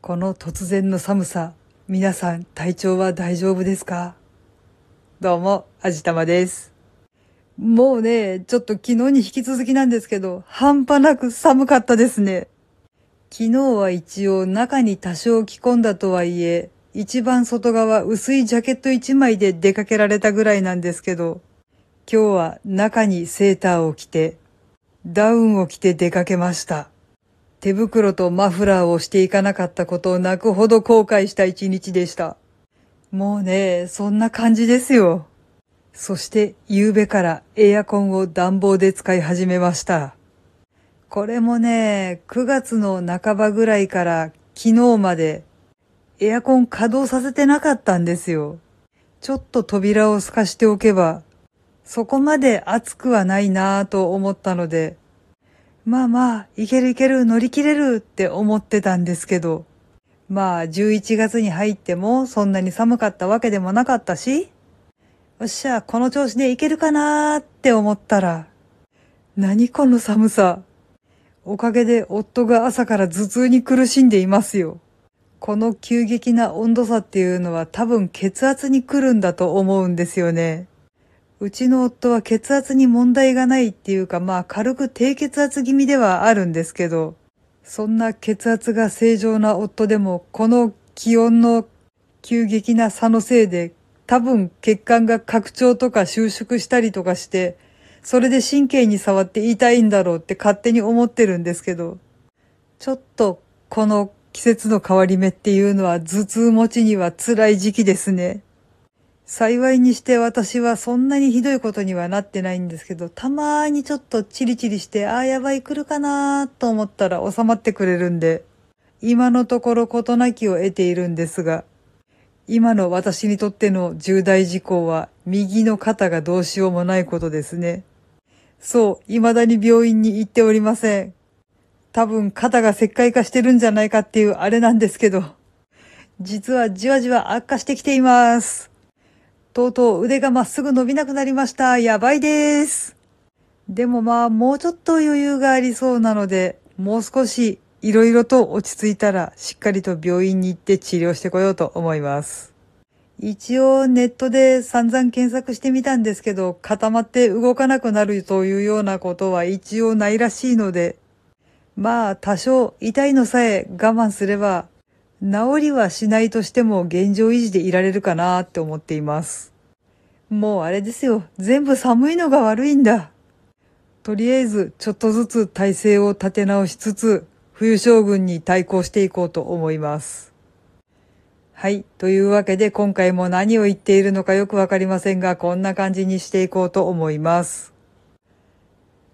この突然の寒さ、皆さん体調は大丈夫ですか？どうも、あじたまです。もうね、ちょっと昨日に引き続きなんですけど、半端なく寒かったですね。昨日は一応中に多少着込んだとはいえ、一番外側薄いジャケット一枚で出かけられたぐらいなんですけど、今日は中にセーターを着て、ダウンを着て出かけました。手袋とマフラーをしていかなかったことを泣くほど後悔した一日でした。もうね、そんな感じですよ。そして、夕べからエアコンを暖房で使い始めました。これもね、9月の半ばぐらいから昨日までエアコン稼働させてなかったんですよ。ちょっと扉を透かしておけば、そこまで暑くはないなぁと思ったので、まあまあ、いけるいける、乗り切れるって思ってたんですけど、まあ11月に入ってもそんなに寒かったわけでもなかったし、よっしゃ、この調子でいけるかなーって思ったら、何この寒さ。おかげで夫が朝から頭痛に苦しんでいますよ。この急激な温度差っていうのは多分血圧に来るんだと思うんですよね。うちの夫は血圧に問題がないっていうかまあ軽く低血圧気味ではあるんですけど、そんな血圧が正常な夫でもこの気温の急激な差のせいで多分血管が拡張とか収縮したりとかして、それで神経に触って痛いんだろうって勝手に思ってるんですけど、ちょっとこの季節の変わり目っていうのは頭痛持ちには辛い時期ですね。幸いにして私はそんなにひどいことにはなってないんですけど、たまーにちょっとチリチリして、ああやばい来るかなーと思ったら収まってくれるんで、今のところ事なきを得ているんですが、今の私にとっての重大事項は右の肩がどうしようもないことですね。そう、未だに病院に行っておりません。多分肩が石灰化してるんじゃないかっていうあれなんですけど、実はじわじわ悪化してきています。とうとう腕がまっすぐ伸びなくなりました。やばいです。でもまあもうちょっと余裕がありそうなので、もう少しいろいろと落ち着いたらしっかりと病院に行って治療してこようと思います。一応ネットで散々検索してみたんですけど、固まって動かなくなるというようなことは一応ないらしいので、まあ多少痛いのさえ我慢すれば、治りはしないとしても現状維持でいられるかなって思っています。もうあれですよ。全部寒いのが悪いんだ。とりあえずちょっとずつ体勢を立て直しつつ、冬将軍に対抗していこうと思います。はい。というわけで今回も何を言っているのかよくわかりませんが、こんな感じにしていこうと思います。